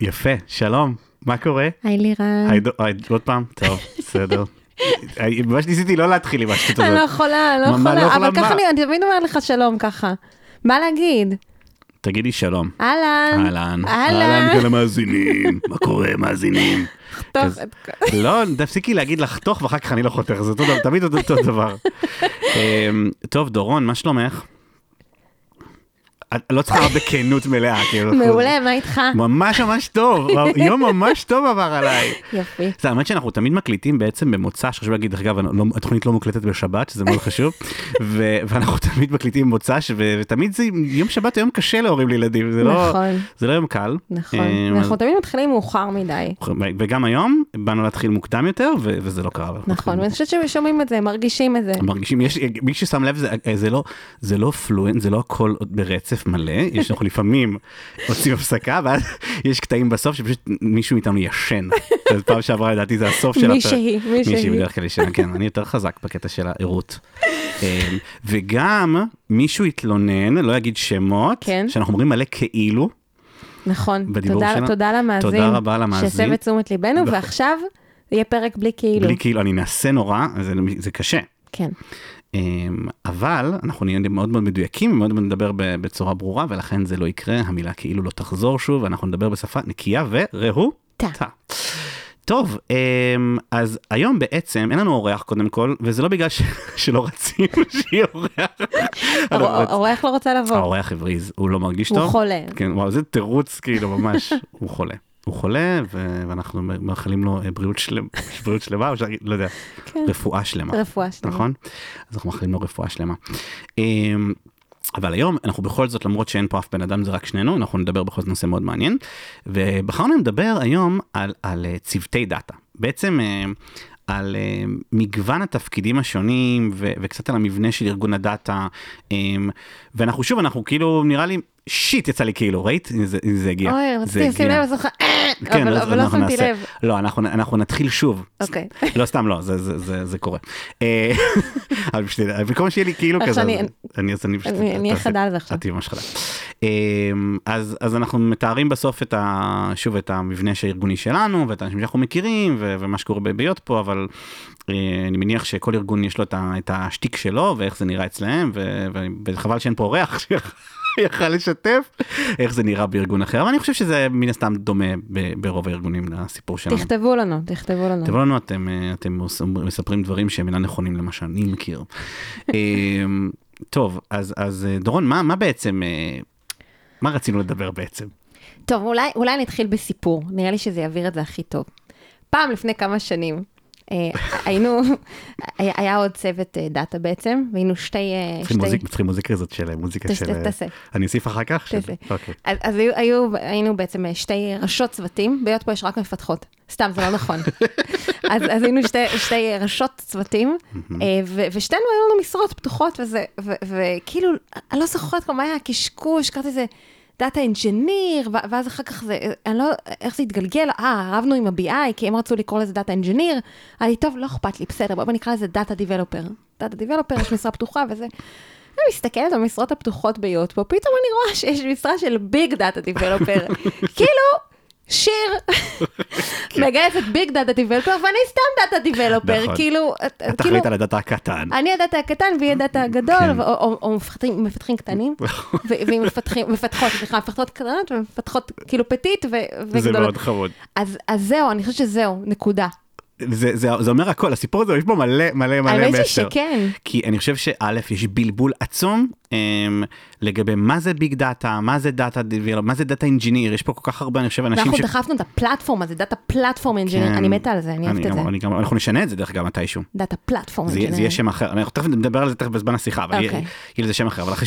יפה, שלום, מה קורה? היי לירן. עוד פעם? טוב, בסדר. ממש ניסיתי לא להתחיל עם השטות לא הזאת. יכולה, אני לא מה, מה, לא יכולה, יכולה אבל ככה? אני אני תמיד אומרת לך שלום ככה. מה להגיד? תגידי שלום. אהלן. אהלן, אהלן. כל המאזינים, מה קורה מאזינים? לא, תפסיקי להגיד לחתוך ואחר כך אני לא חותך, זה תמיד אותו אותו דבר. אמ, טוב, דורון, מה שלומך? את לא צריכה הרבה כנות מלאה, כאילו. מעולה, מה איתך? ממש ממש טוב, יום ממש טוב עבר עליי. יופי. זה האמת שאנחנו תמיד מקליטים בעצם במוצא, שחשוב להגיד, דרך אגב, לא- התוכנית לא מוקלטת בשבת, שזה מאוד חשוב, ואנחנו תמיד מקליטים במוצא, ותמיד זה, יום שבת הוא יום קשה להורים לילדים, זה לא, נכון, זה לא יום קל. נכון. אה, אנחנו תמיד מתחילים מאוחר מדי. וגם היום באנו להתחיל מוקדם יותר, וזה לא קרה. נכון, ואני חושבת שהם שומעים את זה, מרגישים את זה. מרגישים, יש, מי ששם לב, זה לא פלואנט, זה לא הכל ברצף מלא, יש אנחנו לפעמים עושים הפסקה, ואז יש קטעים בסוף שפשוט מישהו מאיתנו ישן. אז פעם שעברה לדעתי זה הסוף של הפרק. מישהי, מישהי מישהי. בדרך כלל ישנה, כן, אני יותר חזק בקטע של הערות. אמ, וגם מישהו התלונן, לא אגיד שמות, כן. שאנחנו אומרים מלא כאילו, נכון. תודה- שלנו. תודה למאזין. תודה רבה למאזין. שהסב את תשומת ליבנו, נכון. ועכשיו יהיה פרק בלי כאילו. בלי כאילו, אני אנסה נורא, זה, זה קשה. כן. אמ, אבל אנחנו נהיה מאוד מאוד מדויקים, מאוד מאוד נדבר בצורה ברורה, ולכן זה לא יקרה, המילה כאילו לא תחזור שוב, אנחנו נדבר בשפה נקייה ורהוטה. טה. טוב, אמ, אז היום בעצם אין לנו אורח קודם כל, וזה לא בגלל ש... שלא רצינו שיהיה אורח. רצ- האורח לא רוצה לבוא. האורח הבריז, הוא לא מרגיש הוא טוב. חולה. כן, וואו, זה תירוץ כאילו ממש, הוא חולה. הוא חולה, ואנחנו מאחלים לו אה, בריאות שלמה, בריאות שלמה, אפשר להגיד, לא יודע, כן. רפואה שלמה. רפואה שלמה. נכון? אז אנחנו מאחלים לו רפואה שלמה. אמ, אבל היום אנחנו בכל זאת למרות שאין פה אף בן אדם זה רק שנינו אנחנו נדבר בכל זאת נושא מאוד מעניין ובחרנו לדבר היום על, על אה, צוותי דאטה בעצם אה, על מגוון התפקידים השונים ו- וקצת על המבנה של ארגון הדאטה אמ, ואנחנו שוב אנחנו כאילו נראה לי שיט יצא לי כאילו ראית זה, זה הגיע. אוי, רציתי לשים. לב, אה, כן, אבל אז אבל לא שמתי לב. לא, אנחנו, אנחנו נתחיל שוב. אוקיי. לא סתם לא, זה, זה, זה, זה קורה. אה, אבל בשביל, במקום שיהיה לי כאילו כזה, אני- אז אני, אז אני פשוט, אני אני אהיה זה עכשיו. את תהיי ממש חדה. אה, אז, אז אנחנו מתארים בסוף את ה, שוב את המבנה הארגוני שלנו ואת האנשים שאנחנו מכירים ו, ומה שקורה ב- ביות פה, אבל אה, אני מניח שכל ארגון יש לו את, ה, את השטיק שלו ואיך זה נראה אצלהם, ו- וחבל שאין פה אורח שיכול לשתף איך זה נראה בארגון אחר, אבל אני חושב שזה מן הסתם דומה ברוב הארגונים לסיפור שלנו. תכתבו לנו, תכתבו לנו. תבואו לנו, אתם, אה, אתם מספרים דברים שהם אינם נכונים למה שאני מכיר. אמ, טוב, אז, אז אה, דורון, מה, מה בעצם, אה, מה רצינו לדבר בעצם? טוב, אולי, אולי נתחיל בסיפור, נראה לי שזה יעביר את זה הכי טוב. פעם, לפני כמה שנים, היינו, היה, עוד צוות אה, דאטה בעצם, והיינו שתי... אה, צריכים מוזיק- צריכים מוזיקה הזאת של אה, מוזיקה של... אה, תעשה. אני אוסיף אחר כך? תעשה. אוקיי. אז, היינו בעצם אה, שתי ראשות צוותים, ב Yotpo יש רק מפתחות. סתם, זה לא נכון. אז, אז היינו שתי, שתי ראשות צוותים, אה, ו, ושתינו היו לנו משרות פתוחות, וזה, וכאילו, אני לא זוכרת כבר מה היה הקשקוש, קראתי לזה data engineer, ואז אחר כך זה, אני לא, איך זה התגלגל, אה, רבנו עם ה-BI, כי הם רצו לקרוא לזה data engineer, אמרתי, טוב, לא אכפת לי, בסדר, בוא נקרא לזה data developer. data developer, יש משרה פתוחה וזה. אני מסתכלת על המשרות הפתוחות ב Yotpo, פתאום אני רואה שיש משרה של big data developer. כאילו, שיר מגייסת big data developer, ואני סתם data developer, נכון. כאילו, את כאילו, אחראית על הדאטה הקטן. אני הדאטה הקטן והיא הדאטה הגדול, כן. או- מפתחים קטנים, והיא מפתחות, סליחה, מפתחות קטנות ומפתחות כאילו פטית ו- זה וגדולות. מאוד חמוד. אז זהו, אני חושבת שזהו, נקודה. זה, זה, זה אומר הכל, הסיפור הזה, יש בו מלא מלא מלא האמת היא מסר. שכן. כי אני חושב שא', יש בלבול עצום um, לגבי מה זה ביג דאטה, מה זה דאטה דיבלופ, מה זה דאטה אינג'יניר, יש פה כל כך הרבה, אני חושב, אנשים ואנחנו דחפנו את הפלטפורם הזה, דאטה פלטפורם אינג'יניר, כן. אני מתה על זה, אני אוהבת את זה. אני גם- אנחנו נשנה את זה דרך אגב מתישהו. דאטה פלטפורם יהיה- זה אינג'יניר. יהיה שם אחר, אנחנו תכף נדבר על זה תכף בזמן השיחה, אבל יהיה אוקיי. יהיה לזה שם אחר, אבל אחרי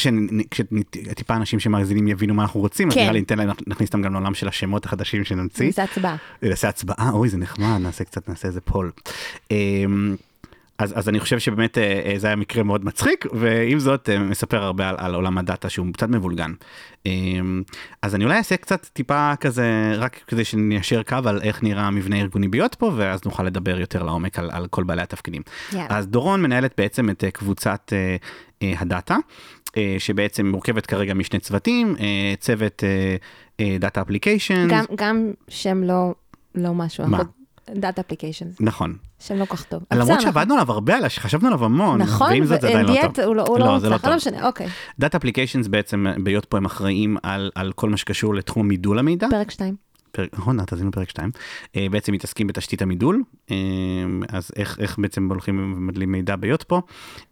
שטיפה אנשים שמאזינים יבינו מה אנחנו רוצים, אז כן. נראה לי ניתן להם, נכניס אותם גם לעולם של השמות החדשים שנמציא. נעשה הצבעה. נעשה הצבעה, אוי זה נחמד, נעשה קצת, נעשה איזה פול. אמ, אז, אז אני חושב שבאמת אה, אה, זה היה מקרה מאוד מצחיק, ועם זאת אה, מספר הרבה על, על עולם הדאטה שהוא קצת מבולגן. אמ, אז אני אולי אעשה קצת טיפה כזה, רק כדי שניישר קו על איך נראה המבנה הארגוני ביות פה, ואז נוכל לדבר יותר לעומק על, על כל בעלי התפקידים. יאללה. אז דורון מנהלת בעצם את קבוצת הדאטה, שבעצם מורכבת כרגע משני צוותים, צוות data application. גם, גם שם לא, לא משהו. מה? data applications. נכון. שם לא כל כך טוב. למרות שעבדנו עליו הרבה, חשבנו עליו המון. נכון, ועם זאת זה עדיין לא טוב. הוא לא הוא לא לא, זה לא. לא משנה, אוקיי. data applications בעצם, ב Yotpo הם אחראים על כל מה שקשור לתחום מידול המידע. פרק 2. פרק, נכון, אז עשינו פרק 2. בעצם מתעסקים בתשתית המידול, אה, אז איך, איך בעצם הולכים ומדלים מידע ב-Yotpo.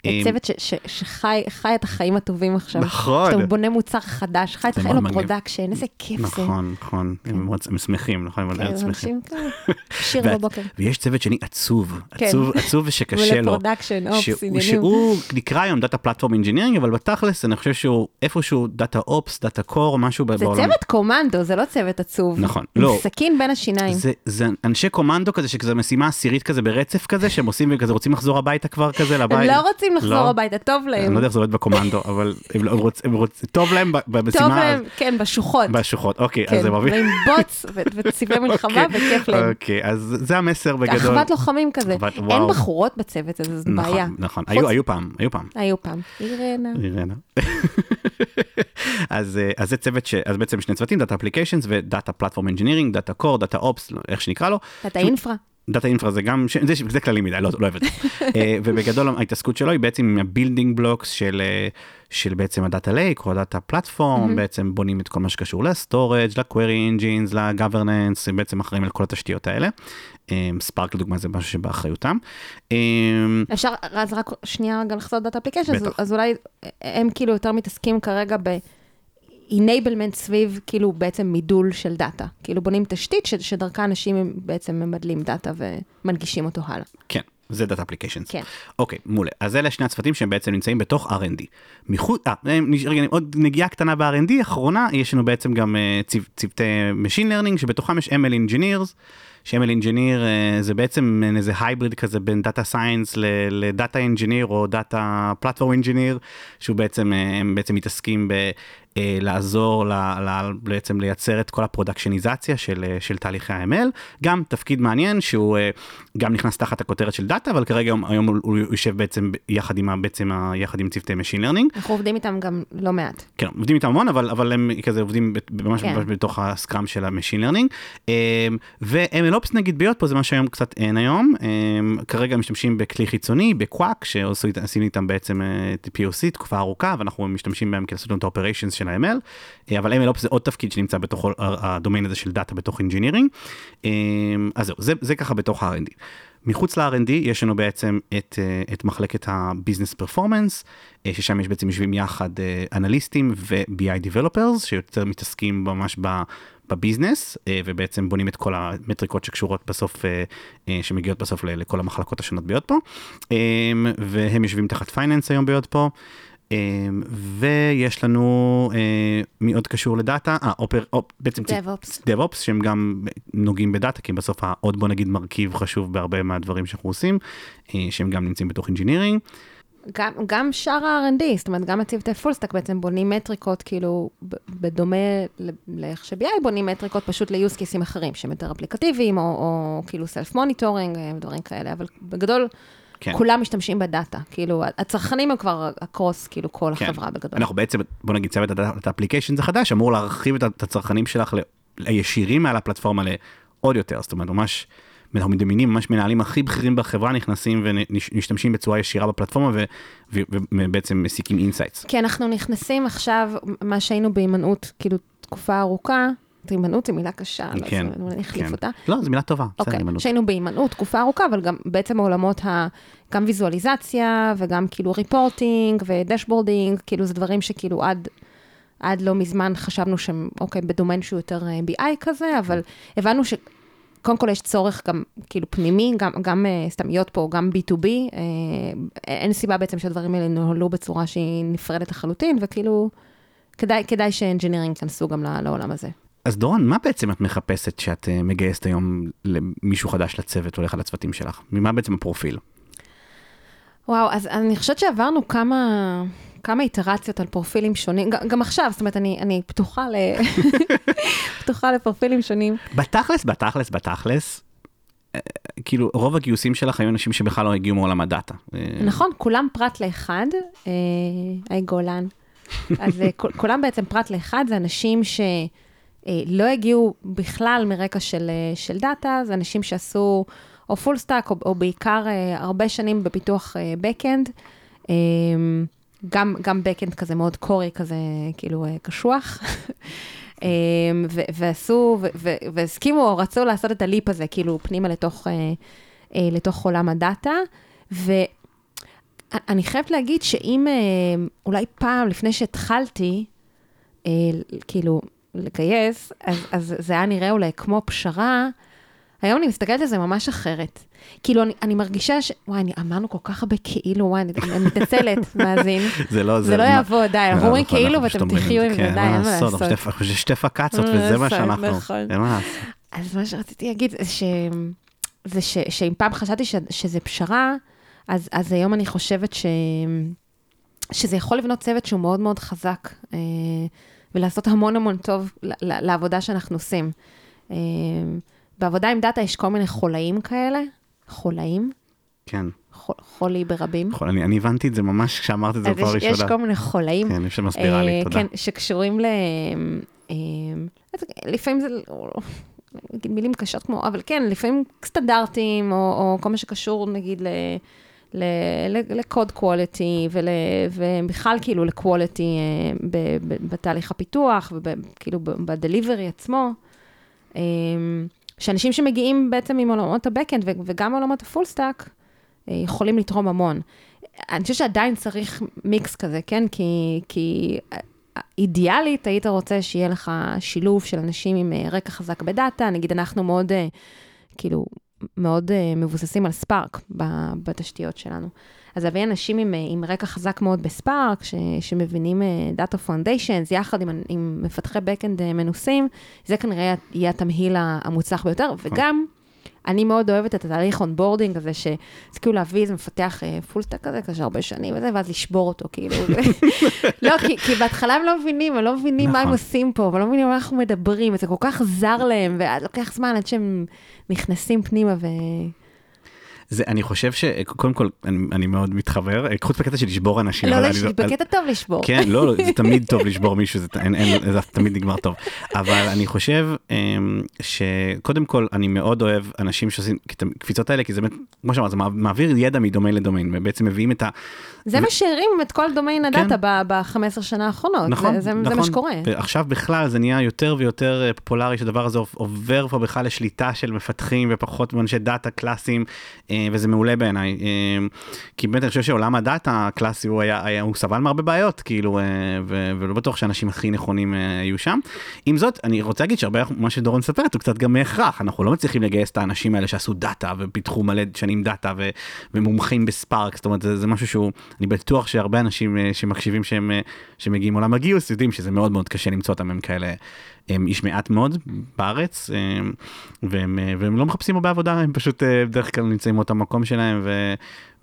אה, צוות ש- ש- שחי חי את החיים הטובים עכשיו. נכון. שאתה בונה מוצר חדש, חי את זה החיים. ב-production, איזה כיף זה. נכון, נכון, הם מאוד- הם שמחים, נכון, הם כן, מאוד שמחים. אנשים כאלה. שיר בבוקר. ויש צוות שני עצוב, כן. עצוב, עצוב ושקשה לו. ול-production, Ops, עניינים. שהוא נקרא היום Data Platform Engineering, אבל בתכלס אני חושב שהוא איפשהו Data Ops, Data Core, משהו זה בעולם. צוות קומנדו, זה לא צוות עצוב. נכון, עם לא. סכין בין השיניים. זה, זה אנשי קומנדו כזה, שכזה משימה עשירית כזה ברצף כזה, שהם עושים וכזה רוצים לחזור הביתה כבר כזה הם לבית. לא רוצים לחזור לא? הביתה, טוב אני להם. לא יודע איך זה עובד בקומנדו, אבל הם לא- הם רוצ- הם רוצ- טוב להם במשימה. טוב להם, כן, בשוחות. בשוחות, אוקיי, כן, אז זה מביא. ועם בוץ וצבעי מלחמה, אוקיי, וכיף להם. אוקיי, אז זה המסר בגדול. אחוות לוחמים כזה. אין. בחורות בצוות הזה, זאת נכון, בעיה. נכון, היו פעם, היו פעם. היו פעם. אירנה. אירנה. אז, אה, אז זה צוות, ש... אז בעצם שני צוותים, דאטה אפליקיישנס ודאטה פלטפורם אנג'ינירינג, דאטה קור, דאטה אופס, איך שנקרא לו. שהוא- Infra. Data Infra זה גם. זה, זה כללי מדי, לא, לא אוהב את זה. אה, ובגדול ההתעסקות שלו היא בעצם עם ה-building blocks של, אה, של בעצם ה-Data Lake או ה-Data Platform, בעצם בונים את כל מה שקשור לסטורג', לקווירי אינג'ינס, לגוורננס, הם בעצם אחראים על כל התשתיות האלה. Spark לדוגמה זה משהו שבאחריותם. אה, אפשר, אז רק שנייה רגע לחזור Data Application, בטח. אז אולי הם כאילו יותר מתעסקים כרגע ב... enablement סביב כאילו בעצם מידול של דאטה. כאילו בונים תשתית ש- שדרכה אנשים הם בעצם ממדלים דאטה ומנגישים אותו הלאה. כן, זה Data Applications. כן. אוקיי, מעולה. אז אלה שני הצוותים שהם בעצם נמצאים בתוך R&D. מחוץ, אה, נש- רגע, עוד נגיעה קטנה ב-R&D, אחרונה, יש לנו בעצם גם אה, צו, צוותי Machine Learning, שבתוכם יש ML Engineers, ש-ML Engineer אה, זה בעצם איזה hybrid כזה בין Data Science ל-Data Engineer או Data Platform Engineer, שהוא בעצם, אה, הם בעצם מתעסקים ב... אה, לעזור ל, ל, בעצם לייצר את כל הפרודקשניזציה של, אה, של תהליכי ה-ML. גם תפקיד מעניין שהוא אה, גם נכנס תחת הכותרת של דאטה, אבל כרגע היום, היום הוא- הוא יושב בעצם יחד עם, בעצם יחד עם צוותי Machine Learning. אנחנו עובדים איתם גם לא מעט. כן, עובדים איתם המון, אבל, אבל הם כזה עובדים ממש, כן. ממש בתוך ה-Scrum של ה-Machine Learning. ו-MLOps נגיד ביות פה זה מה שהיום קצת אין היום. אמ, כרגע משתמשים בכלי חיצוני, בקוואק, שעשינו איתם בעצם אה, POC תקופה ארוכה, ואנחנו משתמשים בהם כדי לעשות את ה-Operations של ה-ML. אה, אבל MLOps זה עוד תפקיד שנמצא בתוך הדומיין הזה של דאטה בתוך Engineering. אמ, אז זהו, זה, זה ככה בתוך ה-R&D. מחוץ ל-R&D יש לנו בעצם את, אה, את מחלקת ה-Business Performance, אה, ששם יש בעצם יושבים יחד אה, אנליסטים ו-BI Developers, שיותר מתעסקים ממש ב... ב-business, אה, ובעצם בונים את כל המטריקות שקשורות בסוף, אה, אה, שמגיעות בסוף לכל המחלקות השונות ב-Yotpo, אה, והם יושבים תחת finance היום ב-Yotpo. אה, ויש לנו אה, מי עוד קשור לדאטה, אה, אופר, אופ, בעצם DevOps. DevOps שהם גם נוגעים בדאטה, כי בסוף העוד בוא נגיד מרכיב חשוב בהרבה מהדברים שאנחנו עושים, אה, שהם גם נמצאים בתוך Engineering. גם, גם שאר ה-R&D, זאת אומרת, גם הצוותי full stack בעצם בונים מטריקות, כאילו, בדומה לאיך ש-BI בונים מטריקות פשוט ל-use cases אחרים, שהם יותר אפליקטיביים, או, או כאילו self monitoring, דברים כאלה, אבל בגדול, כן. כולם משתמשים בדאטה, כאילו, הצרכנים הם כבר ה-cross, כאילו, כל כן. החברה בגדול. אנחנו בעצם, בוא נגיד צוות ה-Data Application זה חדש, אמור להרחיב את הצרכנים שלך לישירים מעל הפלטפורמה לעוד יותר, זאת אומרת ממש, אנחנו מדמיינים, ממש מנהלים הכי בכירים בחברה נכנסים ומשתמשים בצורה ישירה בפלטפורמה ובעצם מסיקים insights. כי אנחנו נכנסים עכשיו, מה שהיינו בהימנעות, כאילו, תקופה ארוכה, הימנעות זו מילה קשה, כן, אז אני אחליף כן. אותה. לא, זו מילה טובה, בסדר, אוקיי, הימנעות. שהיינו בהימנעות תקופה ארוכה, אבל גם בעצם העולמות ה... גם ויזואליזציה, וגם כאילו reporting ו-dashboarding, כאילו זה דברים שכאילו עד, עד לא מזמן חשבנו שהם, אוקיי, ב-domain שהוא יותר אה, BI כזה, אבל הבנו ש... קודם כל יש צורך גם כאילו פנימי, גם, גם אה, סתם ל-Yotpo, גם B2B, אה, אין סיבה בעצם שהדברים האלה ינוהלו בצורה שהיא נפרדת לחלוטין, וכאילו, כדאי, כדאי שאנג'ינירינג ייכנסו גם לעולם הזה. אז דורון, מה בעצם את מחפשת כשאת אה, מגייסת היום למישהו חדש לצוות, הולך על הצוותים שלך? ממה בעצם הפרופיל? וואו, אז אני חושבת שעברנו כמה, כמה איטרציות על פרופילים שונים, גם, גם עכשיו, זאת אומרת, אני, אני פתוחה, ל... פתוחה לפרופילים שונים. בתכלס, בתכלס, בתכלס, אה, כאילו רוב הגיוסים שלך היו אנשים שבכלל לא הגיעו מעולם הדאטה. אה, נכון, כולם פרט לאחד, היי גולן, אז כולם בעצם פרט לאחד, זה אנשים שלא הגיעו בכלל מרקע של, אה, של דאטה, זה אנשים שעשו או full stack, או, או בעיקר אה, הרבה שנים בפיתוח backend. אה, גם, גם backend כזה מאוד core-י, כזה כאילו אה, קשוח. אה, ו- ועשו, והסכימו, או רצו לעשות את הליפ הזה, כאילו פנימה לתוך, אה, אה, לתוך עולם הדאטה. ואני חייבת להגיד שאם אה, אולי פעם, לפני שהתחלתי, אה, כאילו, לגייס, אז, אז זה היה נראה אולי כמו פשרה, היום אני מסתכלת על זה ממש אחרת. כאילו, אני, אני מרגישה ש... וואי, אני, אמרנו כל כך הרבה כאילו, וואי, אני, אני מתנצלת, מאזין. זה לא, זה לא יעבוד, די, אנחנו אומרים נכון, כאילו ואתם תחיו עם זה, כן, די, אין מה לעשות. אנחנו שתי פקצות מה וזה מה שאנחנו, נכון. אין מה לעשות. אז מה שרציתי להגיד זה, ש... זה ש... שאם פעם חשבתי ש... שזה פשרה, אז, אז היום אני חושבת ש... שזה יכול לבנות צוות שהוא מאוד מאוד חזק, אה, ולעשות המון המון טוב לעבודה שאנחנו עושים. אה, בעבודה עם דאטה יש כל מיני חולאים כאלה, חולאים, כן, חול, חולי ברבים. נכון, אני אני הבנתי את זה ממש כשאמרת את זה בפעם יש, יש הראשונה. כל מיני חולאים. כן, יש שמסבירה לי, אה, תודה. כן, שקשורים ל... אה, לפעמים זה, נגיד מילים קשות כמו, אבל כן, לפעמים סטנדרטים, או, או כל מה שקשור, נגיד, ל... לקוד קואליטי, ובכלל כאילו לקואליטי בתהליך הפיתוח, וכאילו בדליברי עצמו. אה, שאנשים שמגיעים בעצם עם עולמות ה-backend וגם עולמות ה-full stack, אה, יכולים לתרום המון. אני חושבת שעדיין צריך מיקס כזה, כן? כי, כי אידיאלית היית רוצה שיהיה לך שילוב של אנשים עם אה, רקע חזק בדאטה, נגיד אנחנו מאוד, אה, כאילו, מאוד מבוססים על Spark בתשתיות שלנו. אז להביא אנשים עם, עם רקע חזק מאוד ב-Spark, ש, שמבינים data foundations, יחד עם, עם מפתחי backend מנוסים, זה כנראה יהיה התמהיל המוצלח ביותר, וגם... אני מאוד אוהבת את התהליך onboarding הזה, שזה כאילו להביא איזה מפתח full stack כזה, כזה הרבה שנים וזה, ואז לשבור אותו, כאילו. לא, כי, כי בהתחלה הם לא מבינים, הם לא מבינים נכון. מה הם עושים פה, ולא מבינים מה אנחנו מדברים, וזה כל כך זר להם, ואז לוקח זמן עד שהם נכנסים פנימה ו... זה, אני חושב שקודם כל, אני, אני מאוד מתחבר, חוץ בקטע של לשבור אנשים. לא, לא, אני, בקטע טוב לשבור. כן, לא, זה תמיד טוב לשבור מישהו, זה, אין, אין, זה תמיד נגמר טוב. אבל אני חושב שקודם כל, אני מאוד אוהב אנשים שעושים את הקפיצות האלה, כי זה באמת, כמו שאמרת, זה מעביר ידע מדומיין לדומיין, ובעצם מביאים את ה... זה מה שהרים את כל דומיין הדאטה ב-15 שנה האחרונות, נכון, זה נכון. מה שקורה. ועכשיו בכלל זה נהיה יותר ויותר פופולרי, שהדבר הזה עובר פה בכלל לשליטה של מפתחים ופחות אנשי דאטה קלאסיים. וזה מעולה בעיניי, כי באמת אני חושב שעולם הדאטה הקלאסי הוא היה, היה הוא סבל מהרבה בעיות, כאילו, ולא בטוח שאנשים הכי נכונים היו שם. עם זאת, אני רוצה להגיד שהרבה, מה שדורון מספרת, הוא קצת גם מהכרח, אנחנו לא מצליחים לגייס את האנשים האלה שעשו דאטה ופיתחו מלא שנים דאטה ו, ומומחים ב-Spark, זאת אומרת, זה, זה משהו שהוא, אני בטוח שהרבה אנשים שמקשיבים שהם, שמגיעים מעולם הגיוס, יודעים שזה מאוד מאוד קשה למצוא אותם, הם כאלה. הם, יש מעט מאוד בארץ, והם, והם לא מחפשים הרבה עבודה, הם פשוט בדרך כלל נמצאים באותם מקום שלהם, ו,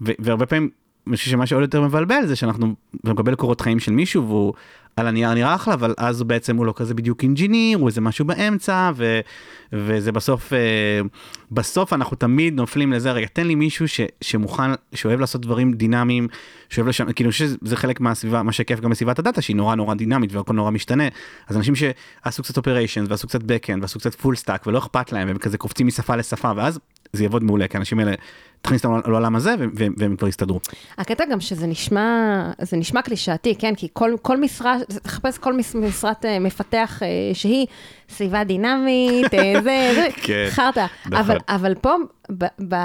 ו, והרבה פעמים, אני חושב שמה שעוד יותר מבלבל זה שאנחנו מקבל קורות חיים של מישהו, והוא על הנייר נראה אחלה, אבל אז הוא בעצם הוא לא כזה בדיוק engineer, הוא איזה משהו באמצע, ו, וזה בסוף, בסוף אנחנו תמיד נופלים לזה, רגע, תן לי מישהו ש, שמוכן, שאוהב לעשות דברים דינמיים, שאוהב לשם, כאילו שזה חלק מהסביבה, מה שכיף גם בסביבת הדאטה, שהיא נורא נורא דינמית והכל נורא משתנה, אז אנשים שעשו קצת operations, ועשו קצת backend, ועשו קצת full stack, ולא אכפת להם, והם כזה קופצים משפה לשפה, ואז זה יעבוד מעולה, כי האנשים האלה, תכניס אותם לעולם הזה, והם כבר יסתדרו. הקטע גם שזה נשמע, זה נשמע קלישאתי, כן? כי כל, כל משרה, תחפש כל משרת מפתח שהיא סביבה דינמית, זה, זה, כן, חרטא. אבל, אבל פה, ב, ב,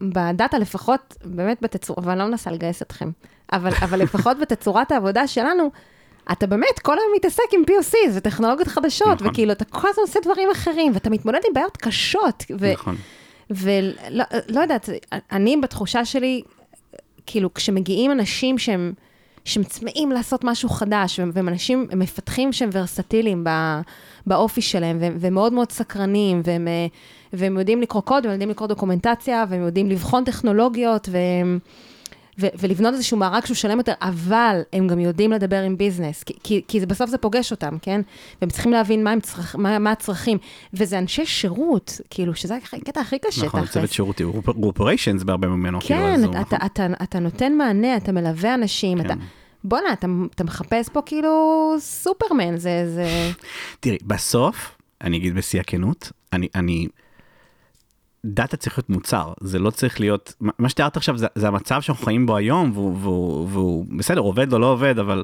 בדאטה לפחות, באמת בתצורה, ואני לא מנסה לגייס אתכם, אבל, אבל לפחות בתצורת העבודה שלנו, אתה באמת כל היום מתעסק עם POCs וטכנולוגיות חדשות, נכון. וכאילו אתה כל הזמן עושה דברים אחרים, ואתה מתמודד עם בעיות קשות. ו- נכון. ולא לא יודעת, אני בתחושה שלי, כאילו, כשמגיעים אנשים שהם, שהם צמאים לעשות משהו חדש, והם אנשים, הם מפתחים שהם ורסטיליים באופי שלהם, והם, ומאוד מאוד סקרנים, והם, והם יודעים לקרוא קוד, והם יודעים לקרוא דוקומנטציה, והם יודעים לבחון טכנולוגיות, והם... ו- ולבנות איזשהו מארג שהוא שלם יותר, אבל הם גם יודעים לדבר עם ביזנס, כי, כי, כי בסוף זה פוגש אותם, כן? והם צריכים להבין מה, צרכ, מה, מה הצרכים, וזה אנשי שירות, כאילו, שזה הקטע הכי קשה. נכון, צוות שירותי, אופריישנס בהרבה ממנו. כן, כאילו, אתה, אתה, אתה, אתה נותן מענה, אתה מלווה אנשים, כן. אתה... בואנה, אתה, אתה מחפש פה כאילו סופרמן, זה, זה... תראי, בסוף, אני אגיד בשיא הכנות, אני, אני, דאטה צריך להיות מוצר, זה לא צריך להיות, מה שתיארת עכשיו זה, זה המצב שאנחנו חיים בו היום, והוא, והוא, והוא בסדר, עובד או לא עובד, אבל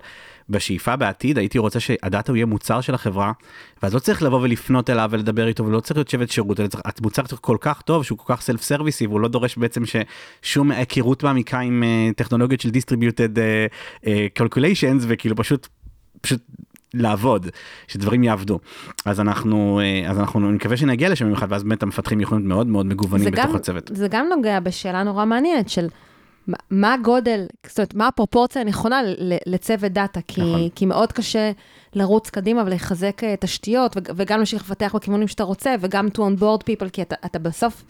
בשאיפה בעתיד הייתי רוצה שהדאטה הוא יהיה מוצר של החברה, ואז לא צריך לבוא ולפנות אליו ולדבר איתו, ולא צריך להיות שבט שירות, אלא המוצר צריך כל כך טוב, שהוא כל כך סלף סרוויסי, והוא לא דורש בעצם ששום היכרות מעמיקה עם uh, טכנולוגיות של distributed uh, uh, calculations, וכאילו פשוט, פשוט לעבוד, שדברים יעבדו. אז אנחנו, אה, אז אנחנו נקווה שנגיע לשם במיוחד, ואז באמת המפתחים יכולים להיות מאוד מאוד מגוונים בתוך גם, הצוות. זה גם נוגע בשאלה נורא מעניינת של מה הגודל, זאת אומרת, מה הפרופורציה הנכונה לצוות דאטה, כי, נכון. כי מאוד קשה לרוץ קדימה ולחזק אה, תשתיות, וגם להמשיך לפתח בכיוונים שאתה רוצה, וגם to onboard people, כי אתה, אתה בסוף,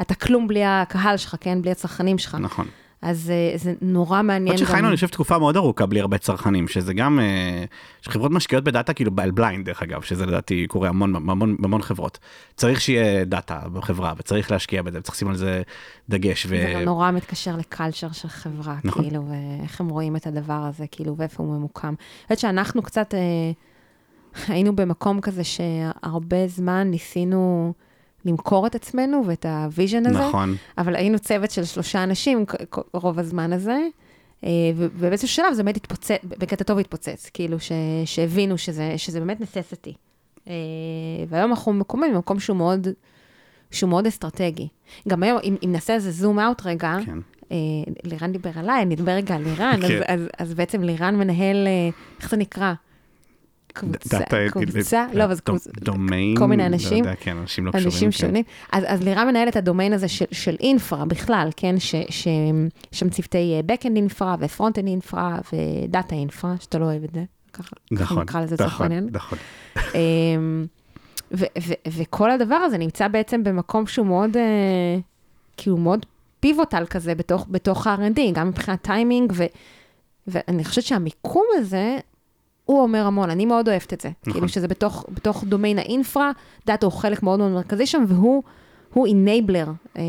אתה כלום בלי הקהל שלך, כן? בלי הצרכנים שלך. נכון. אז אה, זה נורא מעניין. עוד שחיינו, אני חושב, תקופה מאוד ארוכה בלי הרבה צרכנים, שזה גם, אה, שחברות משקיעות בדאטה כאילו על blind, דרך אגב, שזה לדעתי קורה המון, המון, המון חברות. צריך שיהיה דאטה בחברה, וצריך להשקיע בזה, וצריך לשים על זה דגש. ו... זה נורא מתקשר ל culture של חברה, נכון. כאילו, ואיך הם רואים את הדבר הזה, כאילו, ואיפה הוא ממוקם. אני חושבת שאנחנו קצת אה, היינו במקום כזה שהרבה זמן ניסינו... למכור את עצמנו ואת ה vision הזה. נכון. אבל היינו צוות של שלושה אנשים רוב הזמן הזה, אה, ובאיזשהו שלב זה באמת התפוצץ, בקטע טוב התפוצץ, כאילו ש, שהבינו שזה, שזה באמת necessity. אה, והיום אנחנו ממוקמים במקום שהוא מאוד, שהוא מאוד אסטרטגי. גם היום, אם, אם נעשה איזה zoom out רגע, כן. אה, לירן דיבר עליי, אני אדבר רגע על לירן, כן. אז, אז, אז בעצם לירן מנהל, איך זה נקרא? קבוצה, קבוצה, לא, אבל זה דומיין, כל מיני אנשים, לא יודע, כן, אנשים לא קשורים, אנשים כן. שונים. אז, לירן מנהל את הדומיין הזה של, infra בכלל, כן, שם צוותי backend infra ו frontend infra ו data infra, שאתה לא אוהב את זה, ככה נכון, נקרא לזה לצורך נכון, העניין. נכון. אמ, וכל הדבר הזה נמצא בעצם במקום שהוא מאוד, אה, הוא מאוד pivotal כזה בתוך ה-R&D, גם מבחינת טיימינג, ואני חושבת שהמיקום הזה הוא אומר המון, אני מאוד אוהבת את זה. נכון. כאילו שזה בתוך, בתוך domain ה infra, דאטה הוא חלק מאוד מאוד מרכזי שם, והוא הוא enabler אה,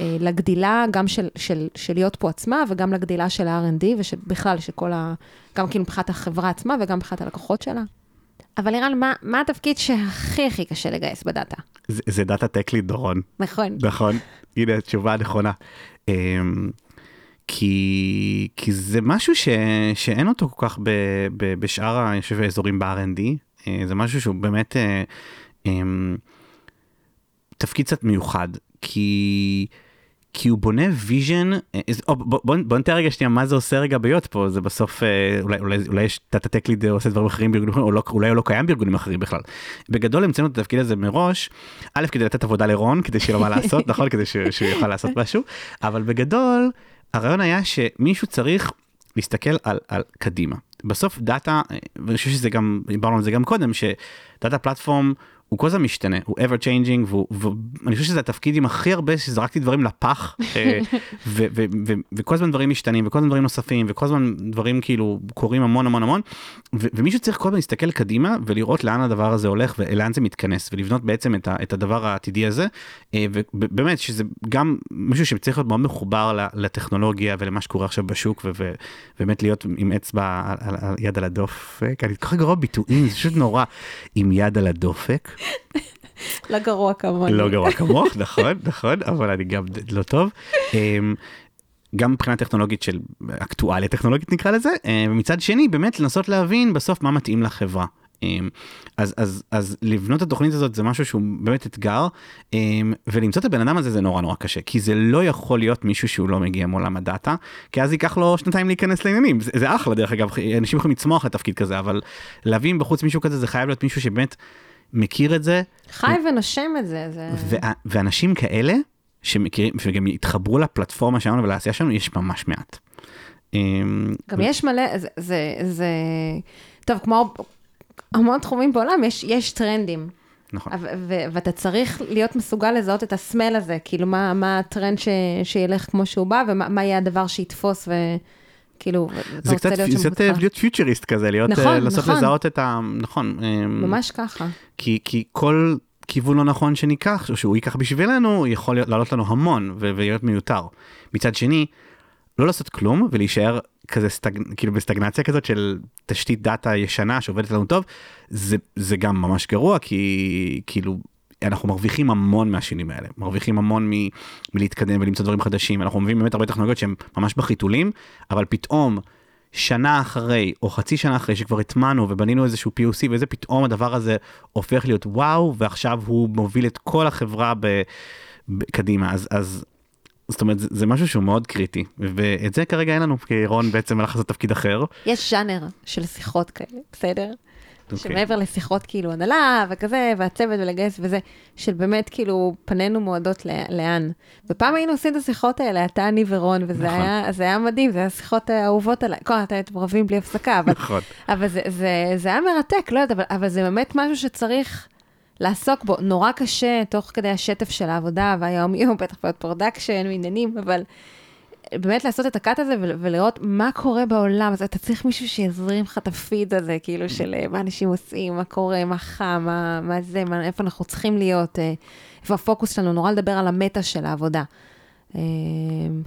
אה, לגדילה גם של, של, של יוטפו עצמה, וגם לגדילה של ה-R&D, ובכלל, של כל ה... גם כאילו מבחינת החברה עצמה, וגם מבחינת הלקוחות שלה. אבל לירן, מה, מה התפקיד שהכי הכי קשה לגייס בדאטה? זה, זה data tech lead, רון. נכון. נכון, הנה התשובה הנכונה. כי, כי זה משהו ש, שאין אותו כל כך ב, ב, בשאר, אני חושב, האזורים ב-R&D. אה, זה משהו שהוא באמת אה, אה, תפקיד קצת מיוחד, כי... כי הוא בונה vision, בוא, בוא, בוא נתאר רגע שנייה מה זה עושה רגע ביוטפו, זה בסוף, אולי, אולי, אולי יש data tech lead עושה דברים אחרים בארגונים או לא, אולי הוא לא קיים בארגונים אחרים בכלל. בגדול המצאנו את התפקיד הזה מראש, א', כדי לתת עבודה לרון, כדי שיהיה לו מה לעשות, נכון? כדי שהוא יוכל לעשות משהו, אבל בגדול, הרעיון היה שמישהו צריך להסתכל על, על קדימה. בסוף דאטה, ואני חושב שזה גם, דיברנו על זה גם קודם, ש data platform הוא כל הזמן משתנה, הוא ever changing, ואני חושב שזה התפקיד עם הכי הרבה שזרקתי דברים לפח, אה, ו- ו- ו- וכל הזמן דברים משתנים, וכל הזמן דברים נוספים, וכל הזמן דברים כאילו קורים המון המון המון, ו- ומישהו צריך כל הזמן להסתכל קדימה ולראות לאן הדבר הזה הולך ולאן זה מתכנס, ולבנות בעצם את, ה- את הדבר העתידי הזה, אה, ובאמת שזה גם מישהו שצריך להיות מאוד מחובר לטכנולוגיה ולמה שקורה עכשיו בשוק, ובאמת להיות עם אצבע על, על, על יד על הדופק, אני כל כך גרוע ביטויים, זה פשוט נורא, עם יד על הדופק. לא גרוע כמוני. לא גרוע כמוך, נכון, נכון, אבל אני גם לא טוב. אמ, גם מבחינה טכנולוגית של אקטואליה טכנולוגית נקרא לזה, אה, ומצד שני באמת לנסות להבין בסוף מה מתאים לחברה. אמ, אז, אז, אז לבנות את התוכנית הזאת זה משהו שהוא באמת אתגר, אמ, ולמצוא את הבן אדם הזה זה נורא נורא קשה, כי זה לא יכול להיות מישהו שהוא לא מגיע מעולם הדאטה, כי אז ייקח לו שנתיים להיכנס לעניינים, זה, זה אחלה דרך אגב, אנשים יכולים לצמוח לתפקיד כזה, אבל להבין בחוץ מישהו כזה זה חייב להיות מישהו שבאמת מכיר את זה. חי ונושם את זה. זה... ואנשים כאלה, שמכירים, וגם התחברו לפלטפורמה שלנו ולעשייה שלנו, יש ממש מעט. אמ, גם יש מלא, זה, זה, זה, טוב, כמו המון תחומים בעולם, יש, יש טרנדים. נכון. ואתה צריך להיות מסוגל לזהות את הסמל הזה, כאילו מה, מה הטרנד ש, שילך כמו שהוא בא, ומה יהיה הדבר שיתפוס ו... כאילו, זה קצת, זה קצת להיות futurist כזה, להיות, נכון, לנסות נכון. לזהות את ה... נכון. ממש ככה. כי, כי כל כיוון לא נכון שניקח, או שהוא ייקח בשבילנו, יכול להיות, לעלות לנו המון ולהיות מיותר. מצד שני, לא לעשות כלום ולהישאר כזה סטג... כאילו בסטגנציה כזאת של תשתית דאטה ישנה שעובדת לנו טוב, זה, זה גם ממש גרוע כי כאילו אנחנו מרוויחים המון מהשינויים האלה, מרוויחים המון מ, מלהתקדם ולמצוא דברים חדשים, אנחנו מביאים באמת הרבה טכנולוגיות שהן ממש בחיתולים, אבל פתאום שנה אחרי או חצי שנה אחרי שכבר הטמענו ובנינו איזשהו POC וזה פתאום הדבר הזה הופך להיות וואו ועכשיו הוא מוביל את כל החברה ב, ב, קדימה אז אז. זאת אומרת זה, זה משהו שהוא מאוד קריטי ואת זה כרגע אין לנו כי רון בעצם הלך לעשות תפקיד אחר. יש ז'אנר של שיחות כאלה בסדר אוקיי. שמעבר לשיחות כאילו הנהלה וכזה, והצוות ולגייס וזה, של באמת כאילו פנינו מועדות לאן. ופעם היינו עושים את השיחות האלה, אתה, אני ורון, וזה נכון. היה, זה היה מדהים, זה היה שיחות אהובות עליי, כל הזמן הייתם רבים בלי הפסקה, אבל, נכון. אבל זה, זה, זה היה מרתק, לא יודעת, אבל, אבל זה באמת משהו שצריך לעסוק בו. נורא קשה תוך כדי השטף של העבודה והיום יום, בטח בעוד production ועניינים, אבל באמת לעשות את ה cut הזה ול- ולראות מה קורה בעולם, אז אתה צריך מישהו שיזרים לך את הפיד הזה, כאילו של אה, מה אנשים עושים, מה קורה, מה חם, מה, מה זה, מה, איפה אנחנו צריכים להיות, אה, איפה הפוקוס שלנו, נורא לדבר על המטה של העבודה. אה,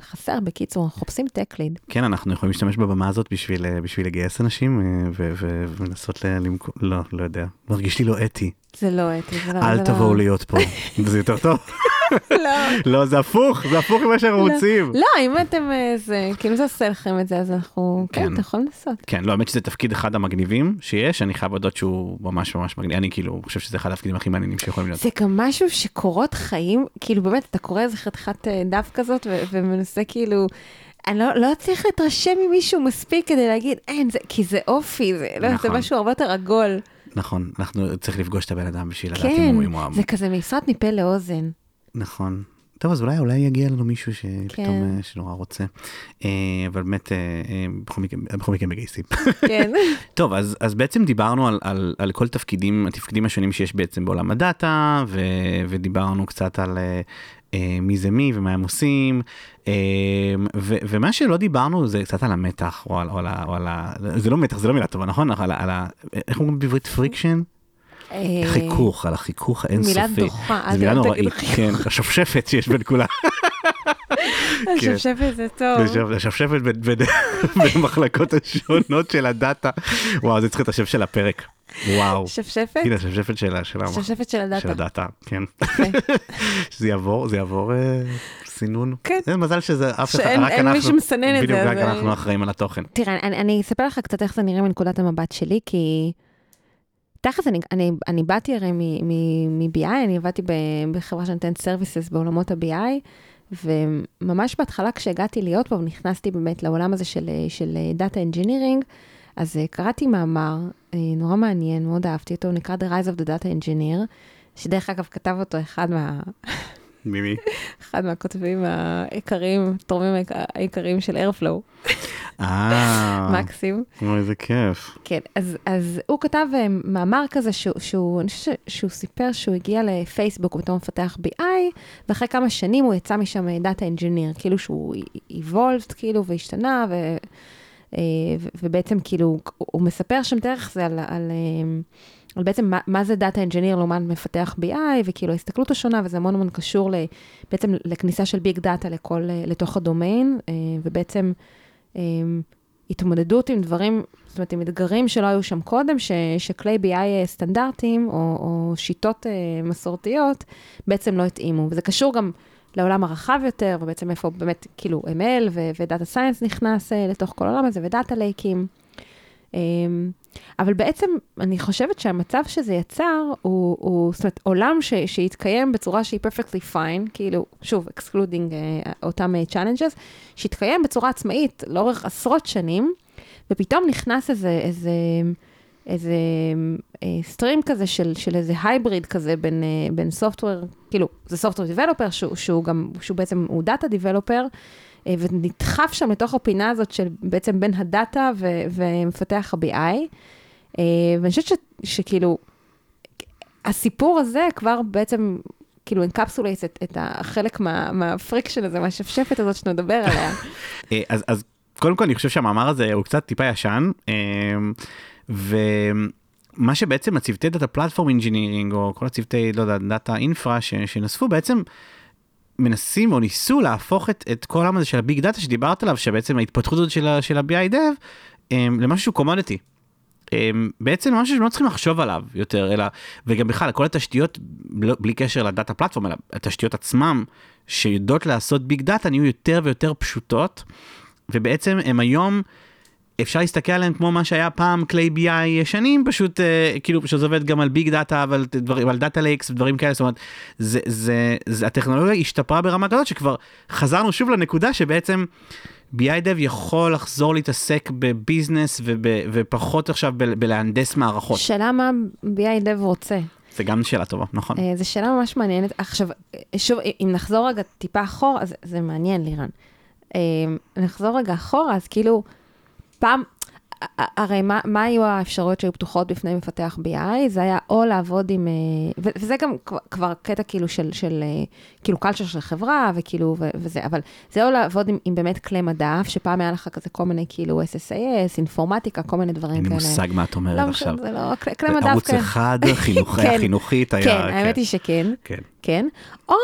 חסר, בקיצור, אנחנו tech lead. כן אנחנו יכולים להשתמש בבמה הזאת בשביל בשביל לגייס אנשים ו- ו- ולנסות למכור לא לא יודע מרגיש לי לא אתי זה לא אתי, זה לא... אל תבואו. להיות פה זה יותר טוב לא. לא זה הפוך זה הפוך ממה שאנחנו לא. רוצים. לא, אם אתם, אה, זה, כאילו זה עושה לכם את זה, אז אנחנו, כן, כן. אתם יכולים לעשות. כן, לא, האמת שזה תפקיד אחד המגניבים שיש, אני חייב להודות שהוא ממש ממש מגניב, אני כאילו חושב שזה אחד התפקידים הכי מעניינים שיכולים להיות. זה גם משהו שקורות חיים, כאילו באמת, אתה קורא איזה חתיכת אה, דף כזאת ומנסה כאילו, אני לא, לא צריך להתרשם ממישהו מספיק כדי להגיד, אין, זה, כי זה אופי, זה, לא, נכון. זה משהו הרבה יותר עגול. נכון, אנחנו צריך לפגוש את הבן אדם בשביל לדעת אם כן, הוא אם הוא... זה כזה משרד מפה לאוזן. נכון. טוב, אז אולי אולי יגיע לנו מישהו כן. שפתאום אה, שנורא רוצה. אה, אבל באמת, אה, בכל מקרה- מגייסים. כן, טוב, אז, אז בעצם דיברנו על, על, על כל תפקידים, התפקידים השונים שיש בעצם בעולם הדאטה, ו, ודיברנו קצת על אה, מי זה מי ומה הם עושים, אה, ו, ומה שלא דיברנו זה קצת על המתח, או על, או על, או על. זה לא מתח, זה לא מילה טובה, נכון? על, ה- על ה... איך אומרים בעברית friction? אה, חיכוך, על החיכוך האינסופי. מילה דוחה, אל מילה נוראית. כן, השפשפת שיש בין כולם. השפשפת זה טוב. בין- במחלקות השונות של הדאטה. וואו, זה צריך להיות השם של הפרק. וואו. שפשפת? הנה השפשפת של ה- של ה- שפשפת של של הדאטה. הדאטה, כן. שזה יעבור, זה יעבור אה, סינון. כן. אין מזל שזה אף אחד, שאין- רק אין מי אנחנו. שמסנן את זה, בדיוק, רק אה, אנחנו אחראים על התוכן. תראה, אני אספר לך קצת איך זה נראה מנקודת המבט שלי, כי תכלס אני, אני, אני באתי הרי מ-BI, אני עבדתי בחברה שנותנת services בעולמות ה-BI, וממש בהתחלה כשהגעתי להיות פה ונכנסתי באמת לעולם הזה של, של Data Engineering, אז אה, קראתי מאמר אה, נורא מעניין, מאוד אהבתי אותו, נקרא The Rise of the Data Engineer, שדרך אגב כתב אותו אחד מה... מימי. אחד מהכותבים העיקריים, תורמים העיקר- העיקריים של Airflow, מקסים. אוי, איזה כיף. כן, אז, אז הוא כתב אה, מאמר כזה שהוא, שהוא, אני חושבת שהוא סיפר שהוא הגיע לפייסבוק בתור מפתח BI, ואחרי כמה שנים הוא יצא משם data engineer, כאילו שהוא evolved כאילו והשתנה, ו, אה, ו, ובעצם כאילו הוא, מספר שם דרך זה על, על, אה, על בעצם מה, מה זה data engineer לעומת מפתח BI, וכאילו ההסתכלות השונה, וזה המון המון קשור ל, בעצם לכניסה של ביג דאטה לכל, אה, לתוך הדומיין, אה, ובעצם... אה, התמודדות עם דברים, זאת אומרת, עם אתגרים שלא היו שם קודם, ש, שכלי BI סטנדרטיים או, או שיטות אה, מסורתיות בעצם לא התאימו. וזה קשור גם לעולם הרחב יותר, ובעצם איפה באמת, כאילו, ML ודאטה סייאנס נכנס uh, לתוך כל העולם הזה, ודאטה לייקים. Um, אבל בעצם אני חושבת שהמצב שזה יצר הוא, הוא זאת אומרת, עולם ש, שהתקיים בצורה שהיא perfectly fine, כאילו, שוב, excluding uh, אותם uh, challenges, שהתקיים בצורה עצמאית לאורך עשרות שנים, ופתאום נכנס איזה, איזה, איזה אה, stream כזה של, של איזה hybrid כזה בין, אה, בין software, כאילו, זה software developer, שהוא, שהוא גם, שהוא בעצם, הוא data developer, אה, ונדחף שם לתוך הפינה הזאת של בעצם בין הדאטה ו, ומפתח ה-BI. אה, ואני חושבת ש, שכאילו, הסיפור הזה כבר בעצם, כאילו, encapsulate את, את החלק מה, מה friction הזה, מהשפשפת הזאת שאתה מדבר עליה. אה, אז, אז קודם כל אני חושב שהמאמר הזה הוא קצת טיפה ישן, אה, ומה שבעצם הצוותי data platform engineering, או כל הצוותי, לא יודע, data infra שנוספו, בעצם מנסים או ניסו להפוך את, את כל העולם הזה של ה big data שדיברת עליו, שבעצם ההתפתחות הזאת של, של ה-BI dev, הם, למשהו commodity. הם, בעצם משהו שהם לא צריכים לחשוב עליו יותר, אלא, וגם בכלל, כל התשתיות, בלי, בלי קשר ל data platform, אלא התשתיות עצמם, שיודעות לעשות big data, נהיו יותר ויותר פשוטות, ובעצם הם היום, אפשר להסתכל עליהם כמו מה שהיה פעם כלי BI ישנים, פשוט אה, כאילו שזה עובד גם על big data ועל דברים, על data lakes ודברים כאלה, זאת אומרת, זה, זה, זה, הטכנולוגיה השתפרה ברמה כזאת שכבר חזרנו שוב לנקודה שבעצם BI Dev יכול לחזור להתעסק ב business וב, ופחות עכשיו ב, בלהנדס מערכות. שאלה מה BI Dev רוצה. זה גם שאלה טובה, נכון. אה, זו שאלה ממש מעניינת. עכשיו, שוב, אם נחזור רגע טיפה אחורה, אז זה מעניין, לירן. אה, נחזור רגע אחורה, אז כאילו, פעם, הרי מה, מה היו האפשרויות שהיו פתוחות בפני מפתח BI? זה היה או לעבוד עם, אה, וזה גם כבר, קטע כאילו של, של אה, כאילו קלצ'ר של חברה, וכאילו, ו- וזה, אבל זה או לעבוד עם, עם באמת כלי מדף, שפעם היה לך כזה כל מיני כאילו SSAS, אינפורמטיקה, כל מיני דברים אין לי כאלה. מושג מה את אומרת לא עכשיו. זה לא, כלי כלי מדף ערוץ כאלה. אחד, חינוך- כן, חינוכית היה... כן, האמת היא שכן. כן. כן, או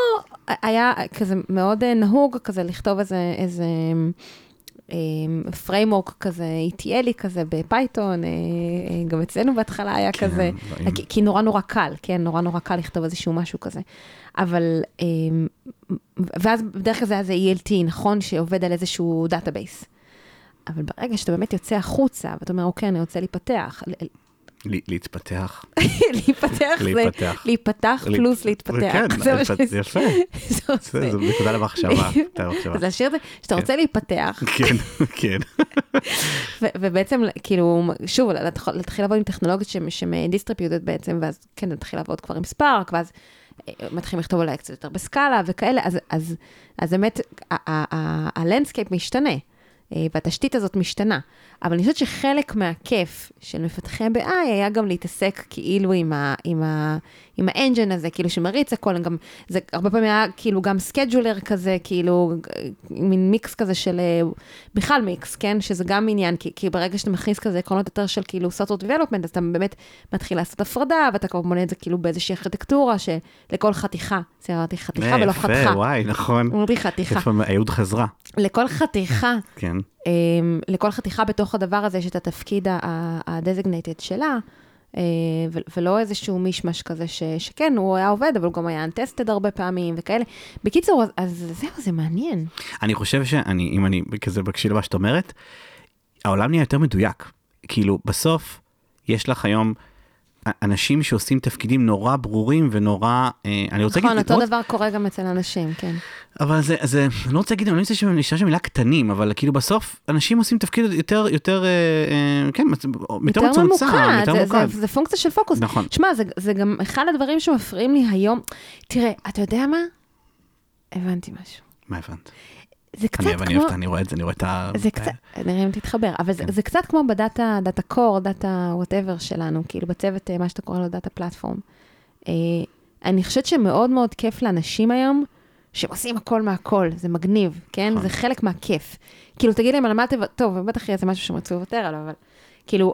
היה כזה מאוד אה, נהוג כזה לכתוב איזה, איזה framework כזה, ETL-י כזה ב Python, אה, אה, גם אצלנו בהתחלה היה כן, כזה, דברים. כי, כי נורא נורא קל, כן, נורא נורא קל לכתוב איזשהו משהו כזה. אבל, אה, ואז בדרך כלל זה היה זה ELT, נכון, שעובד על איזשהו database. אבל ברגע שאתה באמת יוצא החוצה, ואתה אומר, אוקיי, אני רוצה להיפתח, להתפתח. להיפתח זה להיפתח. פלוס להתפתח. כן, יפה. זה נקודה למחשבה. אז להשאיר את זה, שאתה כן. רוצה להיפתח, כן, כן. ובעצם, כאילו, שוב, להתח- להתחיל לעבוד עם טכנולוגיות שהן distributed בעצם, ואז כן, להתחיל לעבוד כבר עם Spark, ואז אה, מתחילים לכתוב עליה קצת יותר ב Scala וכאלה, אז, באמת, ה landscape משתנה. אה, והתשתית הזאת משתנה. אבל אני חושבת שחלק מהכיף של מפתחי BI היה גם להתעסק כאילו עם, ה, עם, ה, עם ה engine הזה, כאילו שמריץ הכל, גם, זה הרבה פעמים היה כאילו גם scheduler כזה, כאילו מין מיקס כזה של, אה, בכלל מיקס, כן? שזה גם עניין, כי, כי ברגע שאתה מכניס כזה עקרונות יותר של כאילו software development, אז אתה באמת מתחיל לעשות הפרדה, ואתה כבר בונה את זה כאילו באיזושהי ארכיטקטורה, שלכל חתיכה, זה אמרתי חתיכה ולא יפה, חתיכה. וואי, נכון. אמרתי חתיכה. איפה אהוד חזרה. לכל חתיכה כן. אמ, לכל חתיכה בתוך הדבר הזה יש את התפקיד ה-designated שלה, אה, ולא איזשהו מישמש כזה ש- שכן, הוא היה עובד, אבל הוא גם היה untested הרבה פעמים וכאלה. בקיצור, אז זהו, זה מעניין. אני חושב שאני, אם אני כזה מקשיב למה שאת אומרת, העולם נהיה יותר מדויק. כאילו, בסוף, יש לך היום אנשים שעושים תפקידים נורא ברורים ונורא, אה, אני רוצה נכון, להגיד, אותו לא- דבר קורה גם אצל אנשים, כן. אבל זה, זה, אני לא רוצה להגיד, אני לא רוצה להשתמש במילה קטנים, אבל כאילו בסוף אנשים עושים תפקיד יותר, יותר, אה, אה, כן, יותר מצומצם, ממוקד, יותר זה- ממוקד. זה- זה פונקציה של פוקוס. נכון. שמע, זה, זה גם אחד הדברים שמפריעים לי היום. תראה, אתה יודע מה? הבנתי משהו. מה הבנת? זה קצת אני, כמו... אני אוהב, אני רואה את זה, אני רואה את ה... זה קצת, נראה אם תתחבר, אבל זה, כן. זה קצת כמו ב data, data core, data whatever שלנו, כאילו בצוות, אה, מה שאתה קורא לו data platform. אה, אני חושבת שמאוד מאוד כיף לאנשים היום, שהם עושים הכל מהכל, זה מגניב, כן? נכון. זה חלק מהכיף. כאילו, תגיד להם על מה תוותר, טוב, בטח יהיה איזה משהו שהם רצו לוותר עליו, אבל כאילו,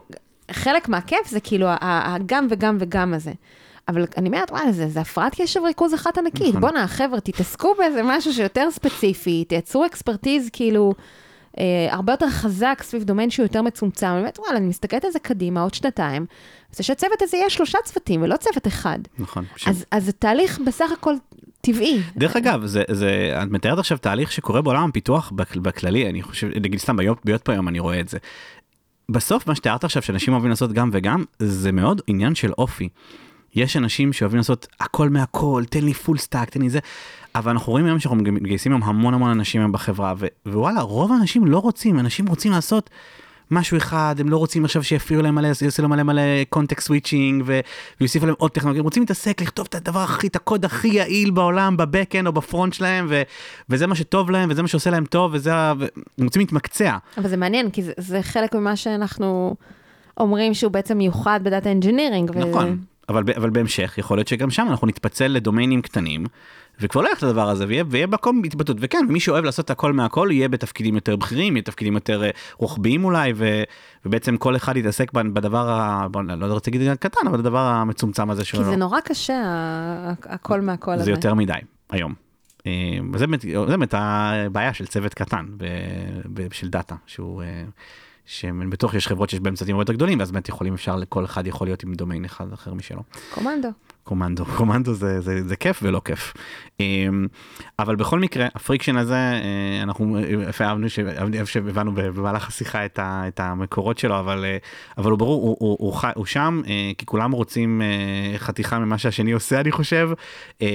חלק מהכיף זה כאילו הגם וגם וגם הזה. אבל אני אומרת, וואלה, זה, זה הפרעת קשב ריכוז אחת ענקית. נכון. בואנה, חבר'ה, תתעסקו באיזה משהו שיותר ספציפי, תייצרו אקספרטיז כאילו אה, הרבה יותר חזק סביב דומיין שהוא יותר מצומצם. אני אומרת, וואלה, אני מסתכלת על זה קדימה, עוד שנתיים, זה שהצוות הזה יהיה שלושה צוותים ולא צוות אחד. נכון. אז, אז זה תהליך בסך הכל טבעי. דרך אגב, זה, זה, את מתארת עכשיו תהליך שקורה בעולם הפיתוח בכ- בכללי, אני חושב, נגיד סתם ביום, ביות פה היום אני רואה את זה. בסוף מה שתיארת עכשיו, שאנשים אוהבים לעשות גם וגם, זה מאוד עניין של אופי. יש אנשים שאוהבים לעשות הכל מהכל, תן לי full stack, תן לי זה, אבל אנחנו רואים היום שאנחנו מגייסים היום המון המון אנשים היום בחברה, ו- ווואלה, רוב האנשים לא רוצים, אנשים רוצים לעשות משהו אחד, הם לא רוצים עכשיו שיפריעו להם מלא, יעשו להם מלא מלא context switching ויוסיפו להם עוד טכנולוגיה, הם רוצים להתעסק, לכתוב את הדבר הכי, את הקוד הכי יעיל בעולם, ב backend או ב front שלהם, ו- וזה מה שטוב להם, וזה מה שעושה להם טוב, וזה, ה- והם רוצים להתמקצע. אבל זה מעניין, כי זה, זה חלק ממה שאנחנו אומרים שהוא בעצם מיוחד ב data engineering. נכון, אבל, אבל בהמשך יכול להיות שגם שם אנחנו נתפצל ל domain-ים קטנים, וכבר לא את הדבר הזה, ויהיה, ויהיה מקום התבטאות, וכן, מי שאוהב לעשות הכל מהכל יהיה בתפקידים יותר בכירים, יהיה תפקידים יותר אה, רוחביים אולי, ו, ובעצם כל אחד יתעסק בדבר, ה- בוא, לא רוצה להגיד קטן, אבל הדבר המצומצם הזה שלו. כי זה נורא קשה, הכל מהכל הזה. זה יותר מדי, היום. וזה באמת, זה באמת הבעיה של צוות קטן ב, ב, של דאטה, שהוא, שבתוך יש חברות שיש בהם צוותים הרבה יותר גדולים, ואז באמת יכולים, אפשר, לכל אחד יכול להיות עם דומיין אחד אחר משלו. קומנדו. קומנדו, קומנדו זה, זה, זה כיף ולא כיף. אמ, אבל בכל מקרה, ה friction הזה, אה, אנחנו אהבנו שהבנו במהלך השיחה את, ה, את המקורות שלו, אבל, אה, אבל הוא ברור, הוא, הוא, הוא, הוא שם, אה, כי כולם רוצים חתיכה ממה שהשני עושה, אני חושב. אמ,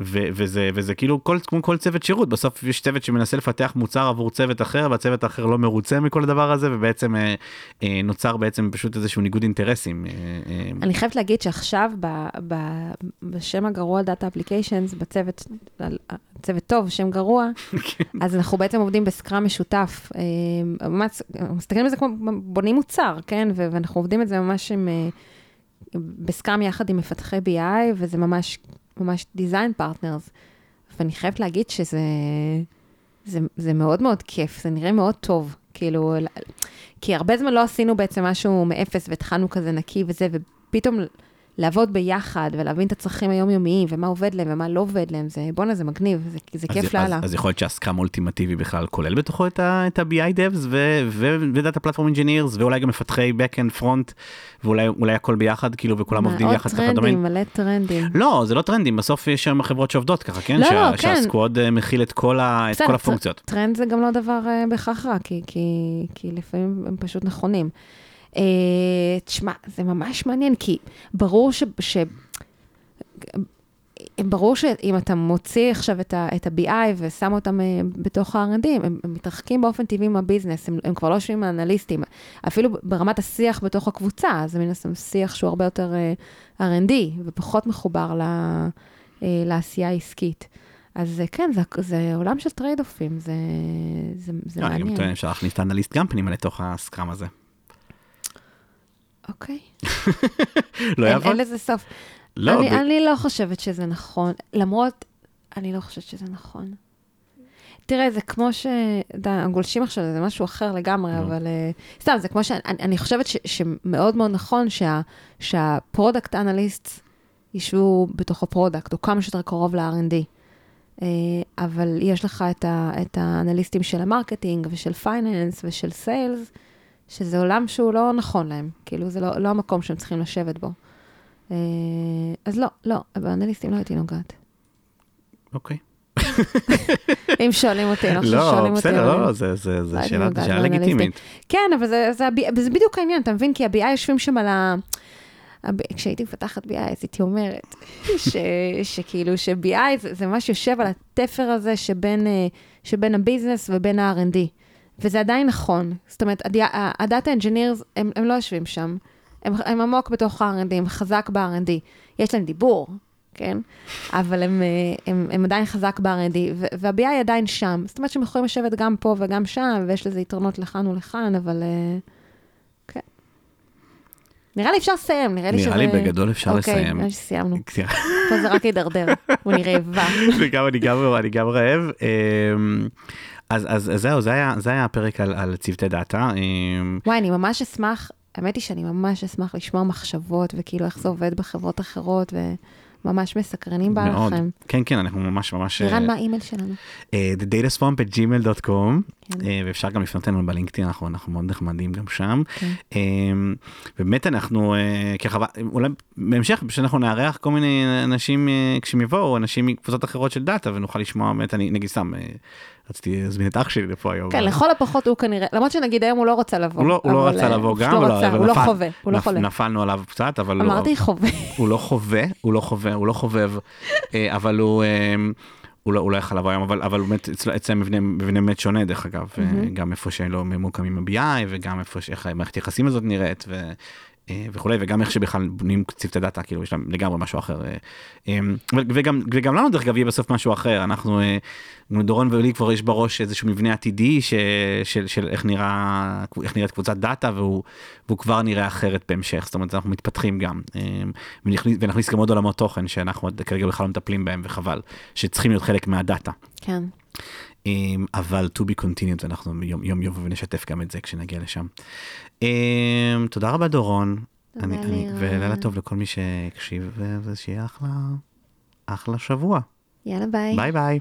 ו- וזה וזה כאילו כל כמו כל צוות שירות בסוף יש צוות שמנסה לפתח מוצר עבור צוות אחר והצוות האחר לא מרוצה מכל הדבר הזה ובעצם נוצר בעצם פשוט איזשהו ניגוד אינטרסים. אני חייבת להגיד שעכשיו ב, בשם הגרוע data applications בצוות צוות טוב שם גרוע. אז אנחנו בעצם עובדים ב scrum משותף אה, ממש מסתכלים על זה כמו בונים מוצר כן ואנחנו עובדים את זה ממש עם. אה, ב scrum יחד עם מפתחי BI, וזה ממש ממש design partners. ואני חייבת להגיד שזה זה, זה מאוד מאוד כיף, זה נראה מאוד טוב. כאילו, כי הרבה זמן לא עשינו בעצם משהו מאפס והתחלנו כזה נקי וזה, ופתאום לעבוד ביחד ולהבין את הצרכים היומיומיים ומה עובד להם ומה לא עובד להם, זה בואנה, זה מגניב, זה, זה כיף לאללה. אז, אז יכול להיות שה scrum אולטימטיבי בכלל כולל בתוכו את ה-BI devs ו data platform engineers ואולי גם מפתחי backend front ואולי הכל ביחד כאילו וכולם עובדים יחד ככה דומיין. מלא טרנדים. לא, זה לא טרנדים, בסוף יש שם חברות שעובדות ככה, כן? לא, שה, לא, כן. שה squad אה, מכיל את כל, ה, את כל הפונקציות. טרנד זה גם לא דבר אה, בהכרח רע, כי, כי, כי לפעמים הם פשוט נכונים. אה, תשמע, זה ממש מעניין, כי ברור ש... ש... ברור שאם אתה מוציא עכשיו את, ה, את ה-BI ושם אותם אה, בתוך ה-R&D, הם, הם מתרחקים באופן טבעי מה business, הם, הם כבר לא יושבים עם האנליסטים, אפילו ברמת השיח בתוך הקבוצה, זה מן הסתם שיח שהוא הרבה יותר אה, R&D ופחות מחובר ל, אה, לעשייה העסקית. אז כן, זה, זה עולם של trade-off-ים, זה, זה, זה לא, מעניין. אני גם טוען אפשר להכניס את האנליסט גם פנימה לתוך ה scrum הזה. אוקיי. לא יעבוד? אין לזה סוף. לא, אני, ב... אני לא חושבת שזה נכון, למרות, אני לא חושבת שזה נכון. תראה, זה כמו ש... הגולשים עכשיו, זה משהו אחר לגמרי, אבל... Uh, סתם, זה כמו ש... אני, חושבת ש, שמאוד מאוד נכון שה, שה product analyst ישבו בתוך ה product, או כמה שיותר קרוב ל-R&D. Uh, אבל יש לך את, ה, את האנליסטים של ה marketing ושל finance ושל sales, שזה עולם שהוא לא נכון להם, כאילו זה לא, לא המקום שהם צריכים לשבת בו. אה, אז לא, לא, באנליסטים לא הייתי נוגעת. אוקיי. אם שואלים אותי, אני חושבת ששואלים אותי. לא, בסדר, לא, זה לא שאלה לגיטימית. כן, אבל זה בדיוק העניין, אתה מבין? כי ה-BI יושבים שם על ה... כשהייתי מפתחת BI, אז הייתי אומרת, שכאילו, ש-BI זה ממש יושב על התפר הזה שבין, אה, שבין ה business ובין ה-R&D. וזה עדיין נכון. זאת אומרת, ה data engineers, הם, הם לא יושבים שם. הם, הם עמוק בתוך ה-R&D, הם חזק ב-R&D. יש להם דיבור, כן? אבל הם, אה, הם, הם עדיין חזק ב-R&D, וה-BI עדיין שם. זאת אומרת שהם יכולים לשבת גם פה וגם שם, ויש לזה יתרונות לכאן ולכאן, אבל אה, כן. נראה לי אפשר לסיים, נראה לי שזה... נראה לי בגדול אפשר אוקיי, לסיים. אוקיי, סיימנו. פה זה רק יידרדר, אני רעבה. אני גם, אני גם רעב. אמ, אז, אז, אז זהו, זה היה, זה היה הפרק על, על צוותי דאטה. אמ, וואי, אני ממש אשמח, האמת היא שאני ממש אשמח לשמוע מחשבות, וכאילו איך זה עובד בחברות אחרות, וממש מסקרנים בא לכם. כן, כן, אנחנו ממש ממש... לירן, מה האימייל שלנו? Uh, thedataswamp@gmail.com, כן. uh, ואפשר גם לפנות אלינו בלינקדאין, אנחנו, אנחנו מאוד נחמדים גם שם. כן. Uh, באמת אנחנו, uh, ככה, אולי בהמשך, שאנחנו נארח כל מיני אנשים, uh, כשהם יבואו, אנשים מקבוצות אחרות של דאטה, ונוכל לשמוע, באמת, אני נגיד סתם, uh, רציתי להזמין את אח שלי לפה היום. כן, לכל הפחות הוא כנראה, למרות שנגיד היום הוא לא רוצה לבוא. הוא לא, הוא לא רצה לבוא גם, לא רצה, הוא לא חווה, הוא לא חולה. נפלנו עליו קצת, אבל הוא... אמרתי חווה. הוא לא חווה, הוא לא חווה, הוא לא חובב, אה, אבל הוא... אה, הוא לא, הוא לא יכל לבוא היום, אבל, אבל באמת אצלם מבנה, מבנה באמת שונה דרך אגב, mm-hmm. גם איפה שלא ממוקמים ה-BI וגם איפה איך מערכת יחסים הזאת נראית, וכולי, וגם איך שבכלל בונים צוותי דאטה, כאילו יש להם לגמרי משהו אחר. אה, אה, וגם, וגם לנו דרך אגב יהיה בסוף משהו אחר, אנחנו, דורון ולי כבר יש בראש איזשהו מבנה עתידי ש, של, של איך, נראה, איך נראית קבוצת דאטה, והוא, והוא כבר נראה אחרת בהמשך, זאת אומרת אנחנו מתפתחים גם, ונכניס גם עוד עולמות תוכן שאנחנו כרגע בכלל לא מטפלים בהם, וחבל, שצריכים להיות חלק מהדאטה. כן. אבל to be continued אנחנו יום יום יום ונשתף גם את זה כשנגיע לשם. תודה רבה דורון. תודה לי. ולילה טוב לכל מי שהקשיב ושיהיה אחלה אחלה שבוע. יאללה ביי. ביי ביי.